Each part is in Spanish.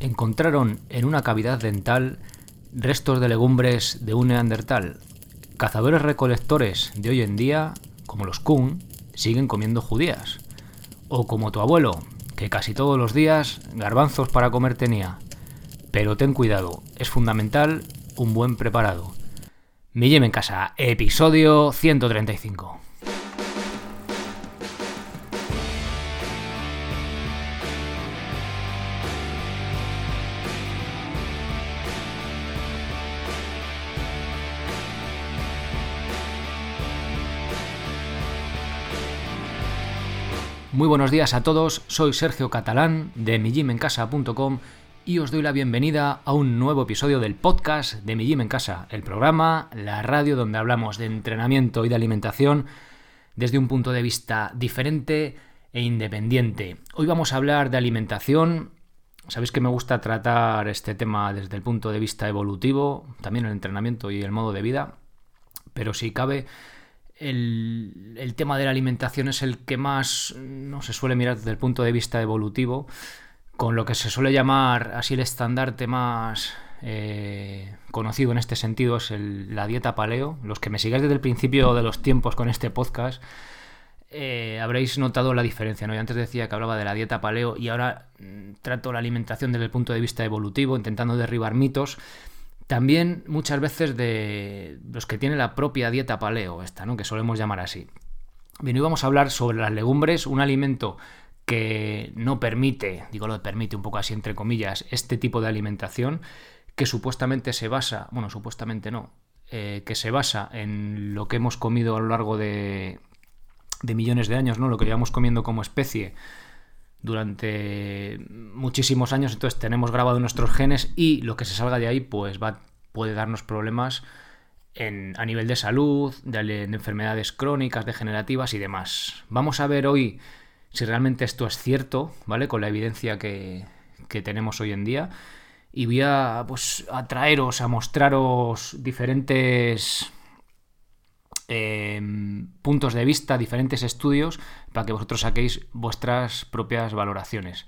encontraron en una cavidad dental restos de legumbres de un neandertal. Cazadores recolectores de hoy en día, como los Kun, siguen comiendo judías. O como tu abuelo, que casi todos los días garbanzos para comer tenía. Pero ten cuidado, es fundamental un buen preparado. Millem en casa, episodio 135. Muy buenos días a todos, soy Sergio Catalán de millimencasa.com y os doy la bienvenida a un nuevo episodio del podcast de Mi Gym en Casa, el programa, la radio donde hablamos de entrenamiento y de alimentación desde un punto de vista diferente e independiente. Hoy vamos a hablar de alimentación. Sabéis que me gusta tratar este tema desde el punto de vista evolutivo, también el entrenamiento y el modo de vida, pero si cabe el, tema de la alimentación es el que más no se suele mirar desde el punto de vista evolutivo, con lo que se suele llamar así el estandarte más eh, conocido en este sentido es la dieta paleo. Los que me sigáis desde el principio de los tiempos con este podcast eh, habréis notado la diferencia. ¿no? Yo antes decía que hablaba de la dieta paleo y ahora mm, trato la alimentación desde el punto de vista evolutivo, intentando derribar mitos. También muchas veces de los que tienen la propia dieta paleo, esta, ¿no? que solemos llamar así. Bien, hoy vamos a hablar sobre las legumbres, un alimento que no permite, digo lo permite un poco así entre comillas, este tipo de alimentación que supuestamente se basa, bueno, supuestamente no, eh, que se basa en lo que hemos comido a lo largo de, de millones de años, ¿no? Lo que llevamos comiendo como especie durante muchísimos años, entonces tenemos grabado nuestros genes y lo que se salga de ahí pues va, puede darnos problemas en, a nivel de salud, de, enfermedades crónicas, degenerativas y demás. Vamos a ver hoy si realmente esto es cierto, ¿vale? Con la evidencia que, que tenemos hoy en día. Y voy a, pues, a traeros, a mostraros diferentes Em, puntos de vista, diferentes estudios, para que vosotros saquéis vuestras propias valoraciones.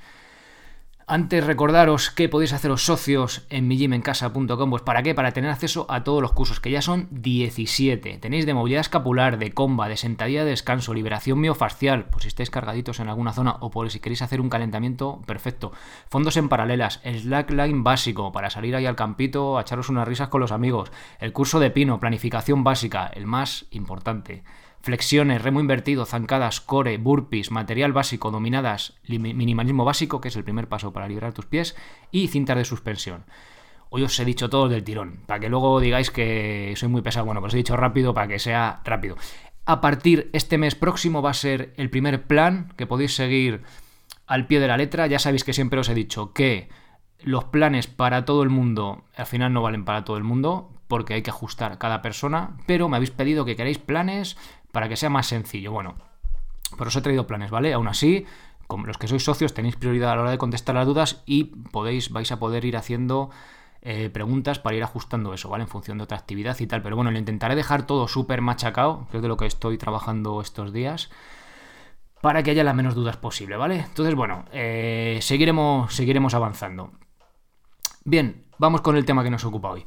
Antes recordaros que podéis haceros socios en millimencasa.com, pues ¿para qué? Para tener acceso a todos los cursos, que ya son 17. Tenéis de movilidad escapular, de comba, de sentadilla de descanso, liberación miofascial, pues si estáis cargaditos en alguna zona o por si queréis hacer un calentamiento, perfecto. Fondos en paralelas, slackline básico, para salir ahí al campito a echaros unas risas con los amigos. El curso de pino, planificación básica, el más importante flexiones, remo invertido, zancadas, core, burpees, material básico, dominadas, minimalismo básico, que es el primer paso para liberar tus pies, y cintas de suspensión. Hoy os he dicho todo del tirón, para que luego digáis que soy muy pesado. Bueno, pues he dicho rápido para que sea rápido. A partir este mes próximo va a ser el primer plan que podéis seguir al pie de la letra. Ya sabéis que siempre os he dicho que los planes para todo el mundo al final no valen para todo el mundo porque hay que ajustar cada persona, pero me habéis pedido que queréis planes para que sea más sencillo. Bueno, por eso he traído planes, ¿vale? Aún así, como los que sois socios tenéis prioridad a la hora de contestar las dudas y podéis, vais a poder ir haciendo eh, preguntas para ir ajustando eso, ¿vale? En función de otra actividad y tal. Pero bueno, le intentaré dejar todo súper machacado, que es de lo que estoy trabajando estos días, para que haya las menos dudas posible, ¿vale? Entonces, bueno, eh, seguiremos, seguiremos avanzando. Bien, vamos con el tema que nos ocupa hoy.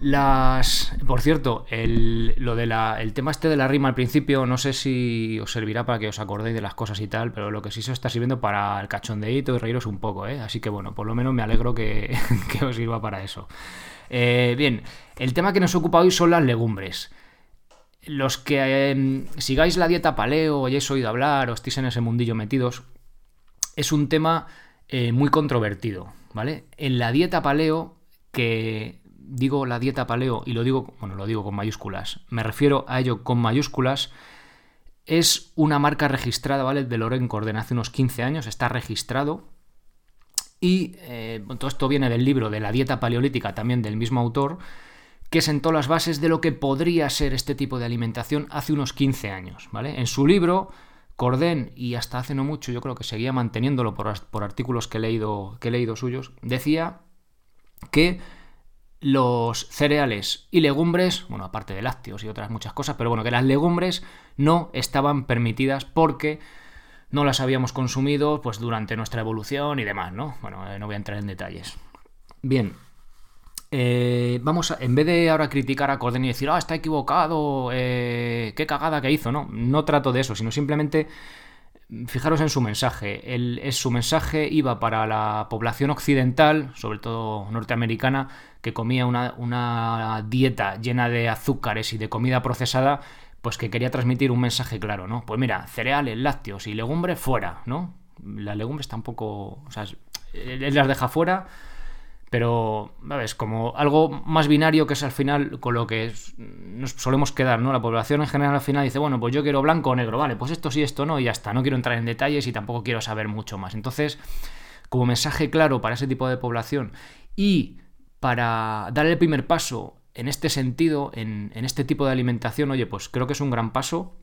Las. Por cierto, el, lo de la, el tema este de la rima al principio, no sé si os servirá para que os acordéis de las cosas y tal, pero lo que sí se está sirviendo para el cachondeíto y reíros un poco, ¿eh? Así que bueno, por lo menos me alegro que, os sirva para eso. Eh, bien, el tema que nos ocupa hoy son las legumbres. Los que em, sigáis la dieta paleo, hayáis oído hablar, o estéis en ese mundillo metidos, es un tema eh, muy controvertido, ¿vale? En la dieta paleo, que digo la dieta paleo y lo digo, bueno, lo digo con mayúsculas, me refiero a ello con mayúsculas, es una marca registrada, ¿vale? De Loren Corden hace unos 15 años, está registrado. Y eh, todo esto viene del libro de la dieta paleolítica, también del mismo autor, que sentó las bases de lo que podría ser este tipo de alimentación hace unos 15 años, ¿vale? En su libro, Corden, y hasta hace no mucho yo creo que seguía manteniéndolo por, por artículos que he, leído, que he leído suyos, decía que los cereales y legumbres, bueno, aparte de lácteos y otras muchas cosas, pero bueno, que las legumbres no estaban permitidas porque no las habíamos consumido pues durante nuestra evolución y demás, ¿no? Bueno, no voy a entrar en detalles. Bien, eh, vamos a, en vez de ahora criticar a Corden y decir, ah, está equivocado, eh, qué cagada que hizo, no, no trato de eso, sino simplemente fijaros en su mensaje. El, su mensaje iba para la población occidental, sobre todo norteamericana, que comía una, una dieta llena de azúcares y de comida procesada, pues que quería transmitir un mensaje claro, ¿no? Pues mira, cereales, lácteos y legumbres fuera, ¿no? Las legumbres tampoco, o sea, él las deja fuera pero, ¿sabes? Como algo más binario que es al final con lo que nos solemos quedar, ¿no? La población en general al final dice, bueno, pues yo quiero blanco o negro, vale, pues esto sí, esto no, y ya está. No quiero entrar en detalles y tampoco quiero saber mucho más. Entonces, como mensaje claro para ese tipo de población y para dar el primer paso en este sentido, en, este tipo de alimentación, oye, pues creo que es un gran paso.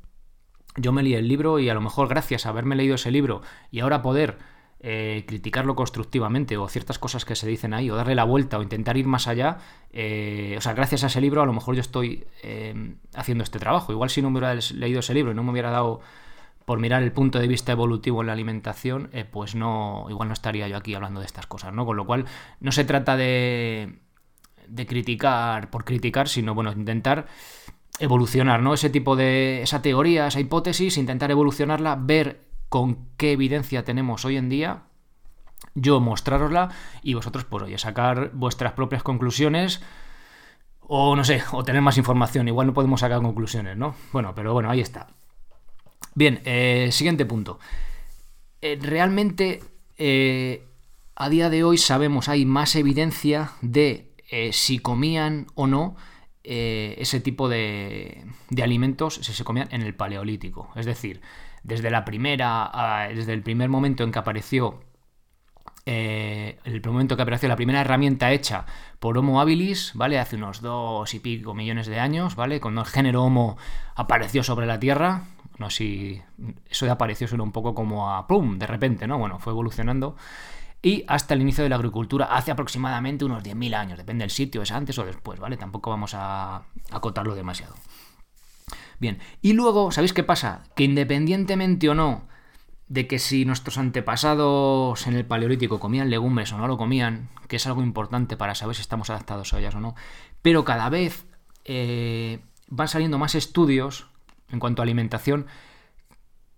Yo me leí el libro y a lo mejor gracias a haberme leído ese libro y ahora poder eh, criticarlo constructivamente o ciertas cosas que se dicen ahí o darle la vuelta o intentar ir más allá, eh, o sea, gracias a ese libro a lo mejor yo estoy eh, haciendo este trabajo. Igual si no me hubiera leído ese libro y no me hubiera dado por mirar el punto de vista evolutivo en la alimentación, pues no, igual no estaría yo aquí hablando de estas cosas, ¿no? Con lo cual no se trata de, de criticar por criticar, sino bueno, intentar evolucionar, ¿no? Ese tipo de, esa teoría, esa hipótesis, intentar evolucionarla, ver con qué evidencia tenemos hoy en día, yo mostrarosla y vosotros, pues oye, sacar vuestras propias conclusiones o no sé, o tener más información. Igual no podemos sacar conclusiones, ¿no? Bueno, pero bueno, ahí está. Bien, eh, siguiente punto. Eh, realmente, eh, a día de hoy sabemos, hay más evidencia de si comían o no ese tipo de, alimentos, si se comían en el paleolítico. Es decir, desde la primera, desde el primer momento en que apareció eh, el momento que apareció la primera herramienta hecha por Homo habilis, ¿vale? Hace unos dos y pico millones de años, ¿vale? Cuando el género Homo apareció sobre la Tierra. No sé si eso de apareció suena un poco como a ¡pum! de repente, ¿no? Bueno, fue evolucionando. Y hasta el inicio de la agricultura, hace aproximadamente unos 10.000 años, depende del sitio, es antes o después, ¿vale? Tampoco vamos a acotarlo demasiado. Bien, y luego, ¿sabéis qué pasa? Que independientemente o no de que si nuestros antepasados en el Paleolítico comían legumbres o no lo comían, que es algo importante para saber si estamos adaptados a ellas o no, pero cada vez eh, van saliendo más estudios en cuanto a alimentación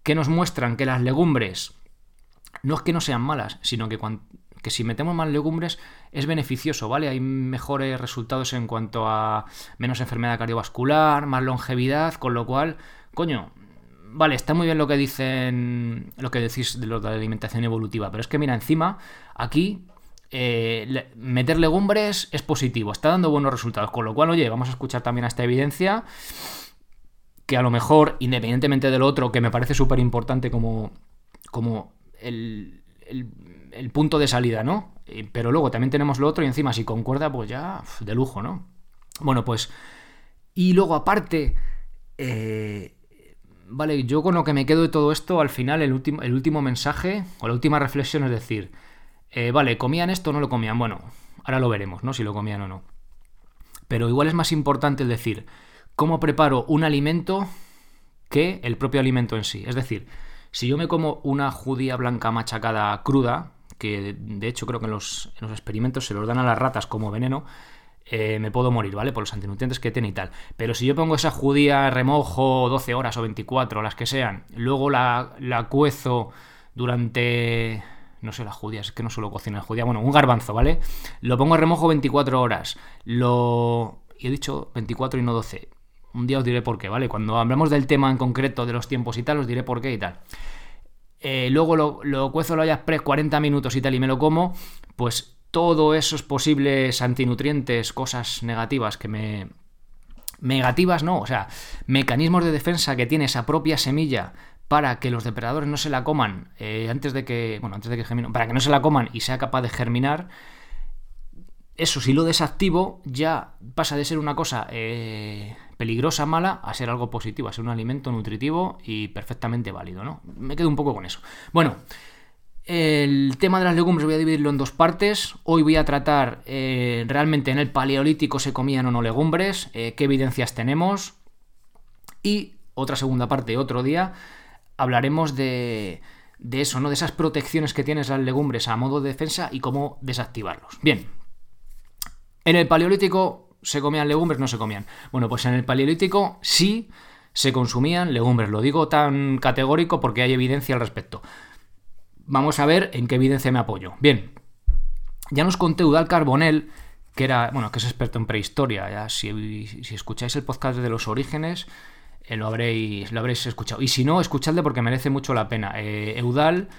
que nos muestran que las legumbres no es que no sean malas, sino que cuando, que si metemos más legumbres es beneficioso, ¿vale? Hay mejores resultados en cuanto a menos enfermedad cardiovascular, más longevidad, con lo cual, coño, vale, está muy bien lo que dicen, lo que decís de lo de la alimentación evolutiva, pero es que mira, encima, aquí eh, meter legumbres es positivo, está dando buenos resultados, con lo cual, oye, vamos a escuchar también a esta evidencia que a lo mejor, independientemente del otro, que me parece súper importante como, como el, el, punto de salida, ¿no? Pero luego también tenemos lo otro y encima si concuerda, pues ya de lujo, ¿no? Bueno, pues... Y luego aparte... Eh, vale, yo con lo que me quedo de todo esto, al final el último, el último mensaje o la última reflexión es decir, eh, vale, ¿comían esto o no lo comían? Bueno, ahora lo veremos, ¿no? Si lo comían o no. Pero igual es más importante el decir, ¿cómo preparo un alimento que el propio alimento en sí? Es decir, si yo me como una judía blanca machacada cruda, que de hecho creo que en los, experimentos se los dan a las ratas como veneno, eh, me puedo morir, ¿vale? Por los antinutrientes que tiene y tal. Pero si yo pongo esa judía remojo 12 horas o 24, las que sean, luego la, cuezo durante... No sé, las judías, es que no suelo cocinar judía. Bueno, un garbanzo, ¿vale? Lo pongo a remojo 24 horas. Lo... Y he dicho 24 y no 12 un día os diré por qué, ¿vale? Cuando hablemos del tema en concreto de los tiempos y tal, os diré por qué y tal. Eh, luego lo, lo cuezo lo hayas pre 40 minutos y tal y me lo como, pues todos esos posibles antinutrientes, cosas negativas que me... Negativas no, o sea, mecanismos de defensa que tiene esa propia semilla para que los depredadores no se la coman eh, antes de que, bueno, antes de que germine, para que no se la coman y sea capaz de germinar, eso si lo desactivo ya pasa de ser una cosa eh, peligrosa, mala, a ser algo positivo, a ser un alimento nutritivo y perfectamente válido, ¿no? Me quedo un poco con eso. Bueno, el tema de las legumbres voy a dividirlo en dos partes. Hoy voy a tratar eh, realmente en el paleolítico se comían o no legumbres, eh, qué evidencias tenemos. Y otra segunda parte, otro día, hablaremos de eso, ¿no? De esas protecciones que tienes las legumbres a modo de defensa y cómo desactivarlos. Bien. En el paleolítico se comían legumbres, no se comían. Bueno, pues en el paleolítico sí se consumían legumbres. Lo digo tan categórico porque hay evidencia al respecto. Vamos a ver en qué evidencia me apoyo. Bien. Ya nos conté Udal Carbonell, que era, bueno, que es experto en prehistoria. Ya, si, si escucháis el podcast de los orígenes, eh, lo, habréis, lo habréis escuchado. Y si no, escuchadle porque merece mucho la pena. Eh, Eudal,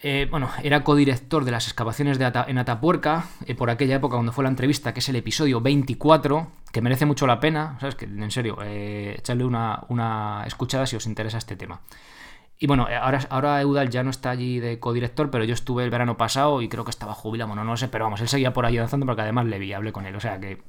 eh, bueno, era codirector de las excavaciones de en Atapuerca, por aquella época cuando fue la entrevista, que es el episodio 24, que merece mucho la pena, ¿sabes? Que, en serio, echadle una, una escuchada si os interesa este tema. Y bueno, ahora, ahora Eudal ya no está allí de codirector, pero yo estuve el verano pasado y creo que estaba jubilado, bueno, no lo sé, pero vamos, él seguía por ahí danzando porque además le vi, hablé con él, o sea que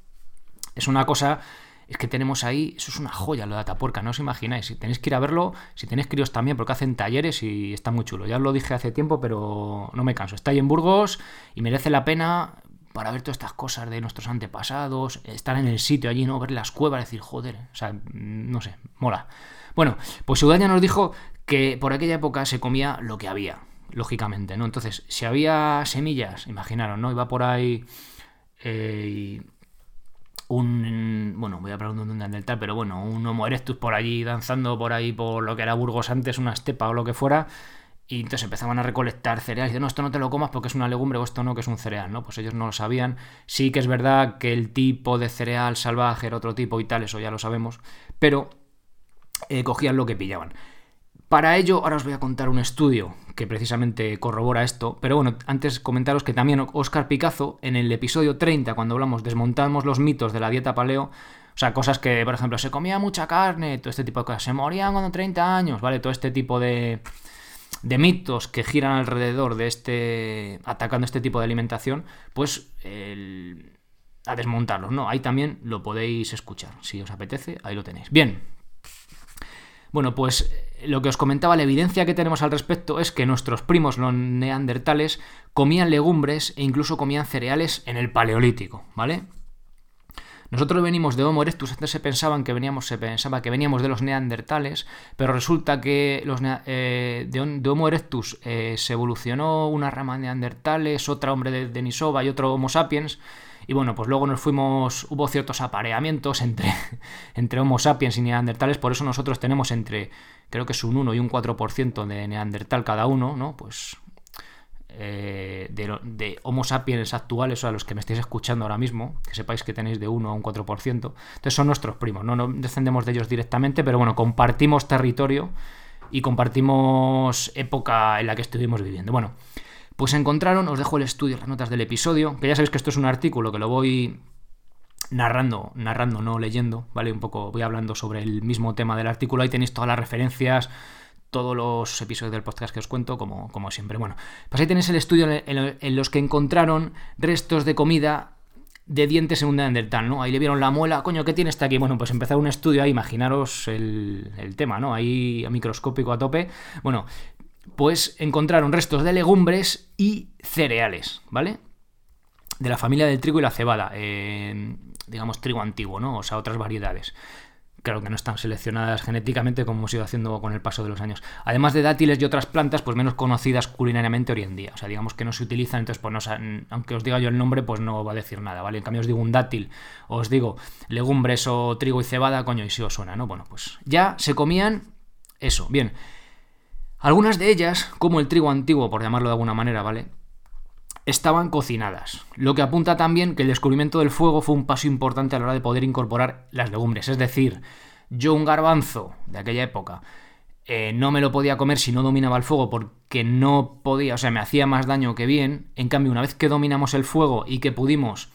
es una cosa es que tenemos ahí, eso es una joya lo de Atapuerca, no os imagináis. Si tenéis que ir a verlo, si tenéis críos también, porque hacen talleres y está muy chulo. Ya os lo dije hace tiempo, pero no me canso. Está ahí en Burgos y merece la pena para ver todas estas cosas de nuestros antepasados, estar en el sitio allí, ¿no? Ver las cuevas, decir, joder, o sea, no sé, mola. Bueno, pues Udaña nos dijo que por aquella época se comía lo que había, lógicamente, ¿no? Entonces, si había semillas, imaginaron, ¿no? Iba por ahí eh, un bueno, voy a hablar de un pero bueno, un Homo erectus por allí danzando por ahí por lo que era Burgos antes, una estepa o lo que fuera, y entonces empezaban a recolectar cereales. Y no, esto no te lo comas porque es una legumbre o esto no, que es un cereal, ¿no? Pues ellos no lo sabían. Sí que es verdad que el tipo de cereal salvaje era otro tipo y tal, eso ya lo sabemos, pero eh, cogían lo que pillaban. Para ello, ahora os voy a contar un estudio que precisamente corrobora esto, pero bueno, antes comentaros que también Oscar Picazo, en el episodio 30, cuando hablamos, desmontamos los mitos de la dieta paleo, o sea, cosas que, por ejemplo, se comía mucha carne, todo este tipo de cosas, se morían cuando 30 años, ¿vale? Todo este tipo de, de mitos que giran alrededor de este, atacando este tipo de alimentación, pues a desmontarlos, ¿no? Ahí también lo podéis escuchar, si os apetece, ahí lo tenéis. Bien. Bueno, pues lo que os comentaba, la evidencia que tenemos al respecto es que nuestros primos, los neandertales, comían legumbres e incluso comían cereales en el paleolítico, ¿vale? Nosotros venimos de Homo erectus, antes se pensaban que veníamos, se pensaba que veníamos de los neandertales, pero resulta que los, eh, de, Homo erectus eh, se evolucionó una rama de neandertales, otra hombre de Denisova y otro Homo sapiens, y bueno, pues luego nos fuimos, hubo ciertos apareamientos entre, entre Homo sapiens y neandertales, por eso nosotros tenemos entre, creo que es un 1 y un 4% de neandertal cada uno, ¿no? Pues eh, de, Homo sapiens actuales, o a los que me estáis escuchando ahora mismo, que sepáis que tenéis de 1 a un 4%. Entonces son nuestros primos, no descendemos de ellos directamente, pero bueno, compartimos territorio y compartimos época en la que estuvimos viviendo. Bueno, pues encontraron, os dejo el estudio, las notas del episodio, que ya sabéis que esto es un artículo que lo voy narrando, narrando, no leyendo, ¿vale? Un poco voy hablando sobre el mismo tema del artículo, ahí tenéis todas las referencias, todos los episodios del podcast que os cuento, como, como siempre. Bueno, pues ahí tenéis el estudio en, los que encontraron restos de comida de dientes en un neandertal, ¿no? Ahí le vieron la muela, coño, ¿qué tiene este aquí? Bueno, pues empezar un estudio ahí, imaginaros el, el tema, ¿no? Ahí microscópico a tope. Bueno, pues encontraron restos de legumbres y cereales, ¿vale? De la familia del trigo y la cebada, digamos trigo antiguo, ¿no? O sea, otras variedades. Claro que no están seleccionadas genéticamente como hemos ido haciendo con el paso de los años. Además de dátiles y otras plantas, pues menos conocidas culinariamente hoy en día. O sea, digamos que no se utilizan, entonces, pues no, aunque os diga yo el nombre, pues no va a decir nada, ¿vale? En cambio os digo un dátil, os digo legumbres o trigo y cebada, coño, y si os suena, ¿no? Bueno, pues ya se comían eso. Bien. Algunas de ellas, como el trigo antiguo, por llamarlo de alguna manera, ¿vale? Estaban cocinadas, lo que apunta también que el descubrimiento del fuego fue un paso importante a la hora de poder incorporar las legumbres. Es decir, yo un garbanzo de aquella época eh, no me lo podía comer si no dominaba el fuego porque no podía, o sea, me hacía más daño que bien. En cambio, una vez que dominamos el fuego y que pudimos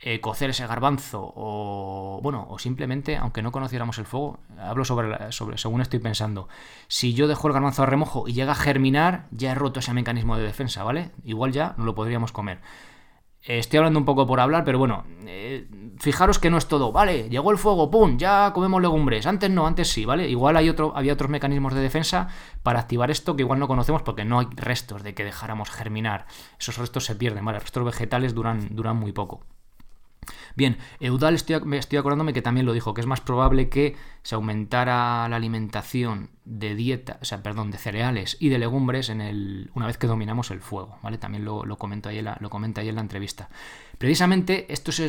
eh, cocer ese garbanzo o bueno o simplemente aunque no conociéramos el fuego hablo sobre, sobre según estoy pensando si yo dejo el garbanzo a remojo y llega a germinar ya he roto ese mecanismo de defensa vale igual ya no lo podríamos comer Estoy hablando un poco por hablar, pero bueno, eh, fijaros que no es todo, vale, llegó el fuego, ¡pum! Ya comemos legumbres. Antes no, antes sí, ¿vale? Igual hay otro, había otros mecanismos de defensa para activar esto que igual no conocemos porque no hay restos de que dejáramos germinar. Esos restos se pierden, ¿vale? Restos vegetales duran, duran muy poco. Bien, Eudal estoy, acordándome que también lo dijo, que es más probable que se aumentara la alimentación de dieta, o sea, perdón, de cereales y de legumbres en el, una vez que dominamos el fuego, ¿vale? También lo, lo, ahí lo comenta ahí en la entrevista. Precisamente esto se,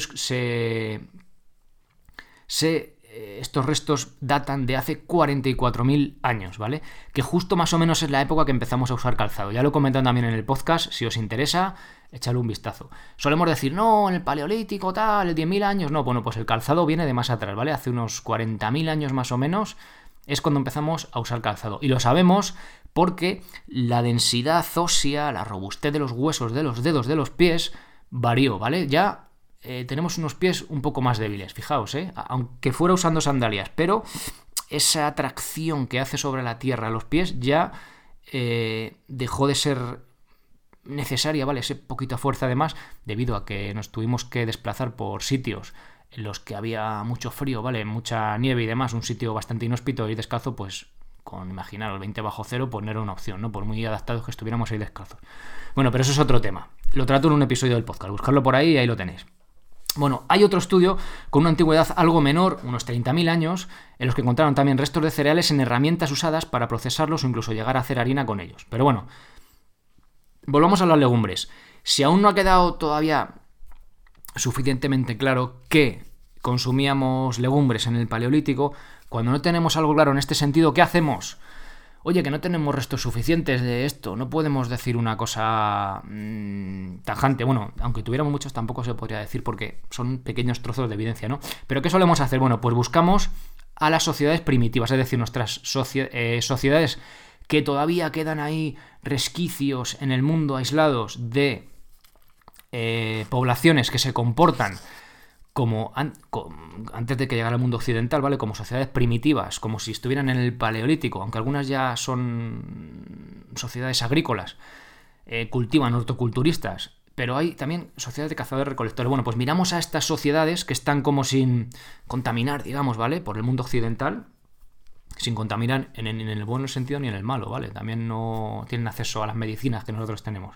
se eh, estos restos datan de hace 44.000 años, ¿vale? Que justo más o menos es la época que empezamos a usar calzado. Ya lo comentan también en el podcast, si os interesa, echadle un vistazo. Solemos decir, no, en el paleolítico tal, el 10.000 años, no, bueno, pues el calzado viene de más atrás, ¿vale? Hace unos 40.000 años más o menos es cuando empezamos a usar calzado. Y lo sabemos porque la densidad ósea, la robustez de los huesos de los dedos de los pies varió, ¿vale? Ya eh, tenemos unos pies un poco más débiles, fijaos, ¿eh? aunque fuera usando sandalias, pero esa atracción que hace sobre la tierra los pies ya eh, dejó de ser necesaria, ¿vale? Ese poquito fuerza además, debido a que nos tuvimos que desplazar por sitios en los que había mucho frío, ¿vale? Mucha nieve y demás, un sitio bastante inhóspito y descalzo, pues con imaginaros 20 bajo cero, pues no era una opción, ¿no? Por muy adaptados que estuviéramos ahí descalzos. Bueno, pero eso es otro tema. Lo trato en un episodio del podcast. Buscarlo por ahí y ahí lo tenéis. Bueno, hay otro estudio con una antigüedad algo menor, unos 30.000 años, en los que encontraron también restos de cereales en herramientas usadas para procesarlos o incluso llegar a hacer harina con ellos. Pero bueno, volvamos a las legumbres. Si aún no ha quedado todavía suficientemente claro que consumíamos legumbres en el Paleolítico, cuando no tenemos algo claro en este sentido, ¿qué hacemos? oye, que no tenemos restos suficientes de esto, no podemos decir una cosa mmm, tajante. Bueno, aunque tuviéramos muchos tampoco se podría decir porque son pequeños trozos de evidencia, ¿no? Pero ¿qué solemos hacer? Bueno, pues buscamos a las sociedades primitivas, es decir, nuestras eh, sociedades que todavía quedan ahí resquicios en el mundo aislados de eh, poblaciones que se comportan como antes de que llegara al mundo occidental, ¿vale? Como sociedades primitivas, como si estuvieran en el paleolítico, aunque algunas ya son sociedades agrícolas, eh, cultivan hortoculturistas, pero hay también sociedades de cazadores-recolectores. Bueno, pues miramos a estas sociedades que están como sin contaminar, digamos, ¿vale? Por el mundo occidental, sin contaminar en, el buen sentido ni en el malo, ¿vale? También no tienen acceso a las medicinas que nosotros tenemos.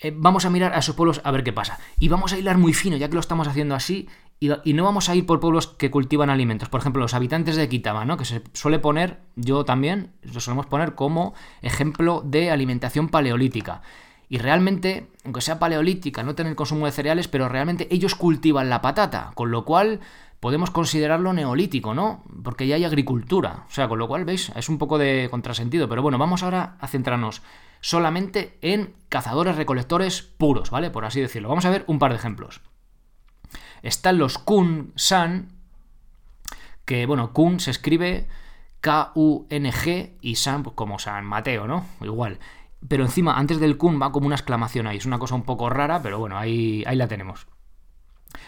Eh, vamos a mirar a esos pueblos a ver qué pasa. Y vamos a hilar muy fino, ya que lo estamos haciendo así, y, no vamos a ir por pueblos que cultivan alimentos. Por ejemplo, los habitantes de Kitama, ¿no? que se suele poner, yo también, lo solemos poner como ejemplo de alimentación paleolítica. Y realmente, aunque sea paleolítica, no tener consumo de cereales, pero realmente ellos cultivan la patata, con lo cual podemos considerarlo neolítico, ¿no? Porque ya hay agricultura. O sea, con lo cual, ¿veis? Es un poco de contrasentido. Pero bueno, vamos ahora a centrarnos solamente en cazadores recolectores puros, ¿vale? Por así decirlo. Vamos a ver un par de ejemplos. Están los Kun-san, que bueno, Kun se escribe K-U-N-G y San pues, como San Mateo, ¿no? Igual. Pero encima, antes del Kun va como una exclamación ahí. Es una cosa un poco rara, pero bueno, ahí, ahí la tenemos.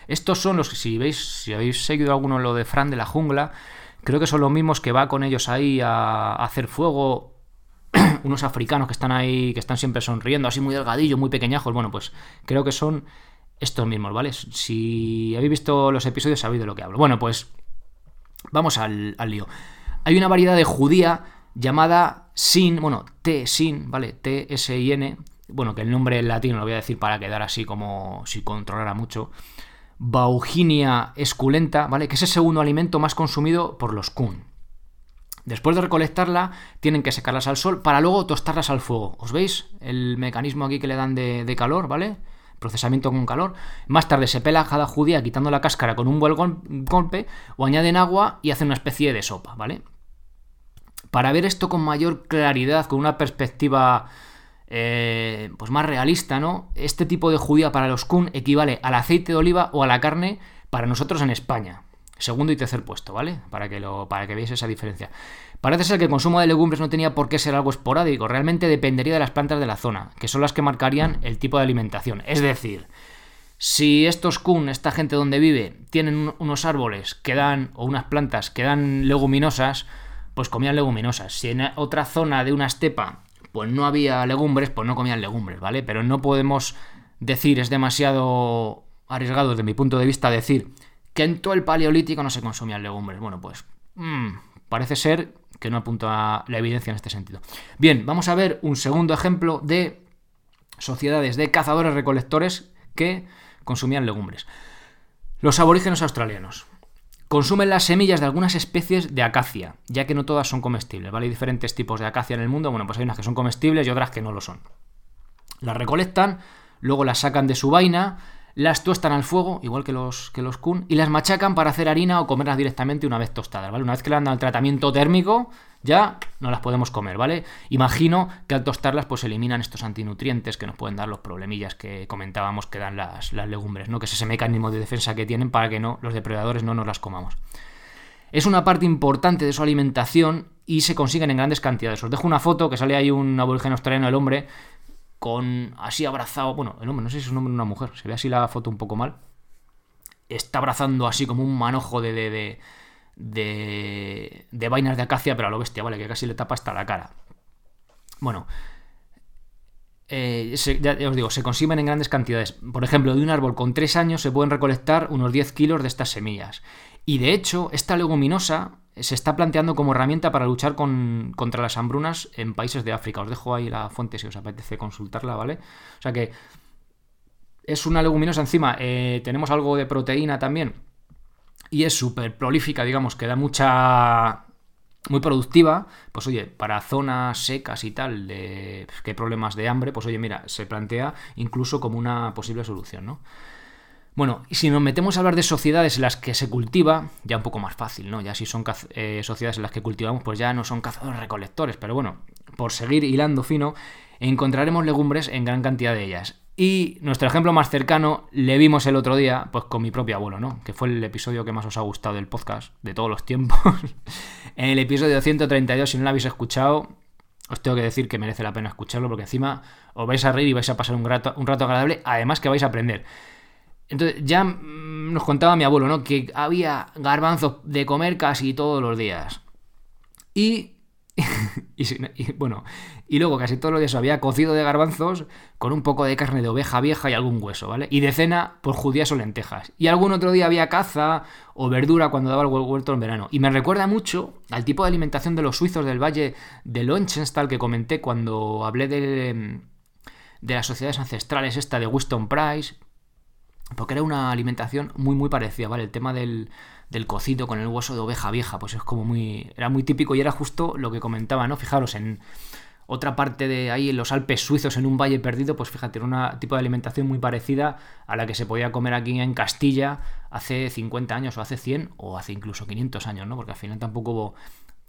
Estos son los que, si veis, si habéis seguido alguno lo de Fran de la jungla, creo que son los mismos que va con ellos ahí a hacer fuego unos africanos que están ahí, que están siempre sonriendo, así muy delgadillos, muy pequeñajos. Bueno, pues creo que son estos mismos, ¿vale? Si habéis visto los episodios sabéis de lo que hablo. Bueno, pues vamos al, lío. Hay una variedad de judía llamada Sin, bueno, T-Sin, ¿vale? T-S-I-N, bueno, que el nombre en latín lo voy a decir para quedar así como si controlara mucho. Bauginia esculenta, ¿vale? Que es el segundo alimento más consumido por los kun. Después de recolectarla, tienen que secarlas al sol para luego tostarlas al fuego. ¿Os veis el mecanismo aquí que le dan de, calor, ¿vale? Procesamiento con calor. Más tarde se pela cada judía quitando la cáscara con un buen golpe o añaden agua y hacen una especie de sopa, ¿vale? Para ver esto con mayor claridad, con una perspectiva eh, pues más realista, ¿no? Este tipo de judía para los kun equivale al aceite de oliva o a la carne para nosotros en España. Segundo y tercer puesto, ¿vale? Para que, lo, para que veáis esa diferencia. Parece ser que el consumo de legumbres no tenía por qué ser algo esporádico, realmente dependería de las plantas de la zona, que son las que marcarían el tipo de alimentación. Es decir, si estos kun, esta gente donde vive, tienen unos árboles que dan, o unas plantas que dan leguminosas, pues comían leguminosas. Si en otra zona de una estepa, pues no había legumbres, pues no comían legumbres, ¿vale? Pero no podemos decir, es demasiado arriesgado desde mi punto de vista decir que en todo el paleolítico no se consumían legumbres. Bueno, pues mm, parece ser que no apunta la evidencia en este sentido. Bien, vamos a ver un segundo ejemplo de sociedades de cazadores recolectores que consumían legumbres. Los aborígenes australianos. Consumen las semillas de algunas especies de acacia, ya que no todas son comestibles, ¿vale? Hay diferentes tipos de acacia en el mundo, bueno, pues hay unas que son comestibles y otras que no lo son. Las recolectan, luego las sacan de su vaina, las tuestan al fuego, igual que los, que los kun, y las machacan para hacer harina o comerlas directamente una vez tostadas. Una vez que le han dado el tratamiento térmico, ya no las podemos comer, ¿vale? Imagino que al tostarlas pues eliminan estos antinutrientes que nos pueden dar los problemillas que comentábamos que dan las, legumbres, ¿no? Que es ese mecanismo de defensa que tienen para que no los depredadores no nos las comamos. Es una parte importante de su alimentación y se consiguen en grandes cantidades. Os dejo una foto que sale ahí un aborigen australiano, el hombre, con así abrazado, bueno, el hombre, no sé si es un hombre o una mujer, se ve así la foto un poco mal. Está abrazando así como un manojo de, de, de, vainas de acacia, pero a lo bestia, ¿vale? Que casi le tapa hasta la cara. Bueno, eh, ya, os digo, se consumen en grandes cantidades. Por ejemplo, de un árbol con 3 años se pueden recolectar unos 10 kilos de estas semillas. Y de hecho, esta leguminosa se está planteando como herramienta para luchar contra las hambrunas en países de África. Os dejo ahí la fuente si os apetece consultarla, ¿vale? O sea que es una leguminosa encima. Eh, tenemos algo de proteína también. Y es súper prolífica, digamos, que da mucha... Muy productiva, pues oye, para zonas secas y tal, de que problemas de hambre, pues oye, mira, se plantea incluso como una posible solución, ¿no? Bueno, y si nos metemos a hablar de sociedades en las que se cultiva, ya un poco más fácil, ¿no? Ya si son eh, sociedades en las que cultivamos, pues ya no son cazadores recolectores, pero bueno, por seguir hilando fino, encontraremos legumbres en gran cantidad de ellas. Y nuestro ejemplo más cercano le vimos el otro día, pues con mi propio abuelo, ¿no? Que fue el episodio que más os ha gustado del podcast de todos los tiempos. en el episodio 132, si no lo habéis escuchado, os tengo que decir que merece la pena escucharlo, porque encima os vais a reír y vais a pasar un rato, un rato agradable, además que vais a aprender. Entonces, ya mm, nos contaba mi abuelo, ¿no? Que había garbanzos de comer casi todos los días. Y, y, bueno, y luego casi todos los días había cocido de garbanzos con un poco de carne de oveja vieja y algún hueso, ¿vale? Y de cena, por judías o lentejas. Y algún otro día había caza o verdura cuando daba el huerto en verano. Y me recuerda mucho al tipo de alimentación de los suizos del valle de Lonchenstall que comenté cuando hablé de, de las sociedades ancestrales, esta de Winston Price, porque era una alimentación muy, muy parecida, ¿vale? El tema del, del cocido con el hueso de oveja vieja, pues es como muy. Era muy típico y era justo lo que comentaba, ¿no? Fijaros, en otra parte de ahí, en los Alpes suizos, en un valle perdido, pues fíjate, era un tipo de alimentación muy parecida a la que se podía comer aquí en Castilla hace 50 años, o hace 100, o hace incluso 500 años, ¿no? Porque al final tampoco hubo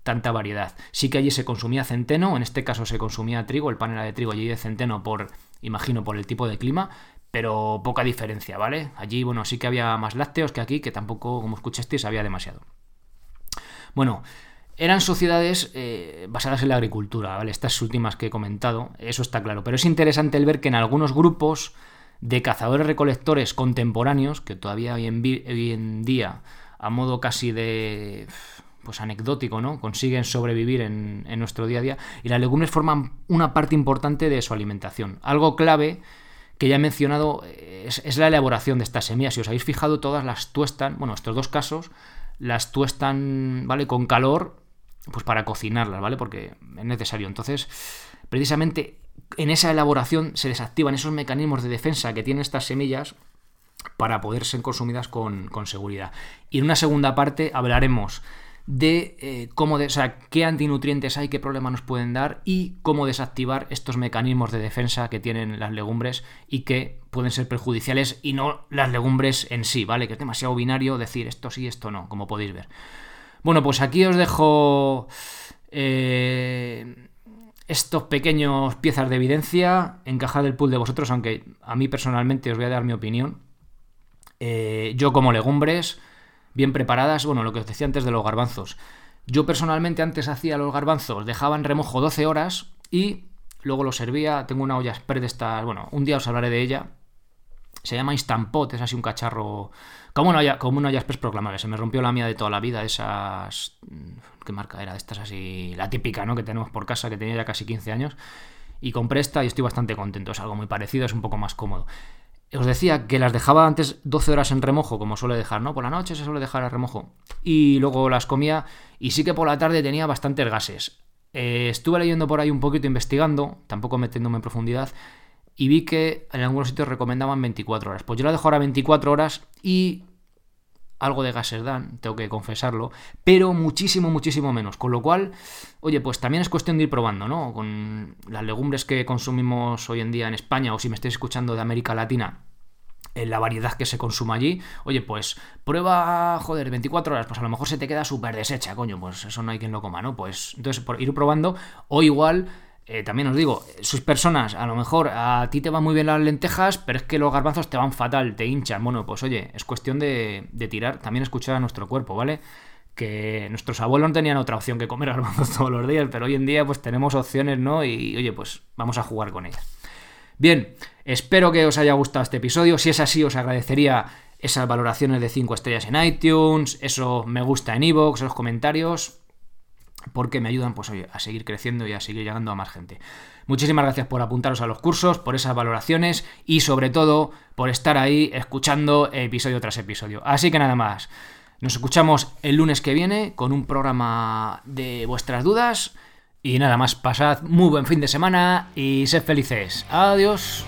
tanta variedad. Sí que allí se consumía centeno, en este caso se consumía trigo, el pan era de trigo allí de centeno por, imagino, por el tipo de clima, pero poca diferencia, ¿vale? Allí, bueno, sí que había más lácteos que aquí, que tampoco, como escuchasteis, había demasiado. Bueno, eran sociedades eh, basadas en la agricultura, ¿vale? Estas últimas que he comentado, eso está claro. Pero es interesante el ver que en algunos grupos de cazadores-recolectores contemporáneos, que todavía hoy en, día, a modo casi de pues anecdótico, ¿no? Consiguen sobrevivir en, en, nuestro día a día y las legumbres forman una parte importante de su alimentación. Algo clave que ya he mencionado es, la elaboración de estas semillas. Si os habéis fijado, todas las tuestan, bueno, estos dos casos, las tuestan, ¿vale? Con calor, pues para cocinarlas, ¿vale? Porque es necesario. Entonces, precisamente en esa elaboración se desactivan esos mecanismos de defensa que tienen estas semillas para poder ser consumidas con, con seguridad. Y en una segunda parte hablaremos de eh, cómo, o sea, qué antinutrientes hay, qué problemas nos pueden dar y cómo desactivar estos mecanismos de defensa que tienen las legumbres y que pueden ser perjudiciales y no las legumbres en sí, ¿vale? Que es demasiado binario decir esto sí, esto no, como podéis ver. Bueno, pues aquí os dejo eh, estos pequeños piezas de evidencia, encajad el pool de vosotros, aunque a mí personalmente os voy a dar mi opinión. Eh, yo como legumbres bien preparadas. Bueno, lo que os decía antes de los garbanzos. Yo personalmente antes hacía los garbanzos, dejaba en remojo 12 horas y luego los servía. Tengo una olla express de estas, bueno, un día os hablaré de ella. Se llama Instant Pot, es así un cacharro. Como una olla, como una express proclamable. Se me rompió la mía de toda la vida, esas. ¿Qué marca era? De estas así. La típica, ¿no? Que tenemos por casa, que tenía ya casi 15 años. Y compré esta y estoy bastante contento. Es algo muy parecido, es un poco más cómodo. Os decía que las dejaba antes 12 horas en remojo, como suele dejar, ¿no? Por la noche se suele dejar a remojo. Y luego las comía y sí que por la tarde tenía bastantes gases. Eh, estuve leyendo por ahí un poquito, investigando, tampoco metiéndome en profundidad, y vi que en algunos sitios recomendaban 24 horas. Pues yo la dejo ahora 24 horas y algo de gases tengo que confesarlo, pero muchísimo, muchísimo menos. Con lo cual, oye, pues también es cuestión de ir probando, ¿no? Con las legumbres que consumimos hoy en día en España, o si me estáis escuchando de América Latina, en la variedad que se consuma allí, oye, pues prueba, joder, 24 horas, pues a lo mejor se te queda súper deshecha, coño, pues eso no hay quien lo coma, ¿no? Pues entonces, por ir probando, o igual eh, también os digo, sus personas, a lo mejor a ti te van muy bien las lentejas, pero es que los garbanzos te van fatal, te hinchan. Bueno, pues oye, es cuestión de, tirar, también escuchar a nuestro cuerpo, ¿vale? Que nuestros abuelos no tenían otra opción que comer garbanzos todos los días, pero hoy en día pues tenemos opciones, ¿no? Y oye, pues vamos a jugar con ellas. Bien, espero que os haya gustado este episodio. Si es así, os agradecería esas valoraciones de 5 estrellas en iTunes, eso me gusta en iVoox, los comentarios porque me ayudan pues, a seguir creciendo y a seguir llegando a más gente. Muchísimas gracias por apuntaros a los cursos, por esas valoraciones y sobre todo por estar ahí escuchando episodio tras episodio. Así que nada más. Nos escuchamos el lunes que viene con un programa de vuestras dudas. Y nada más, pasad muy buen fin de semana y sed felices. Adiós.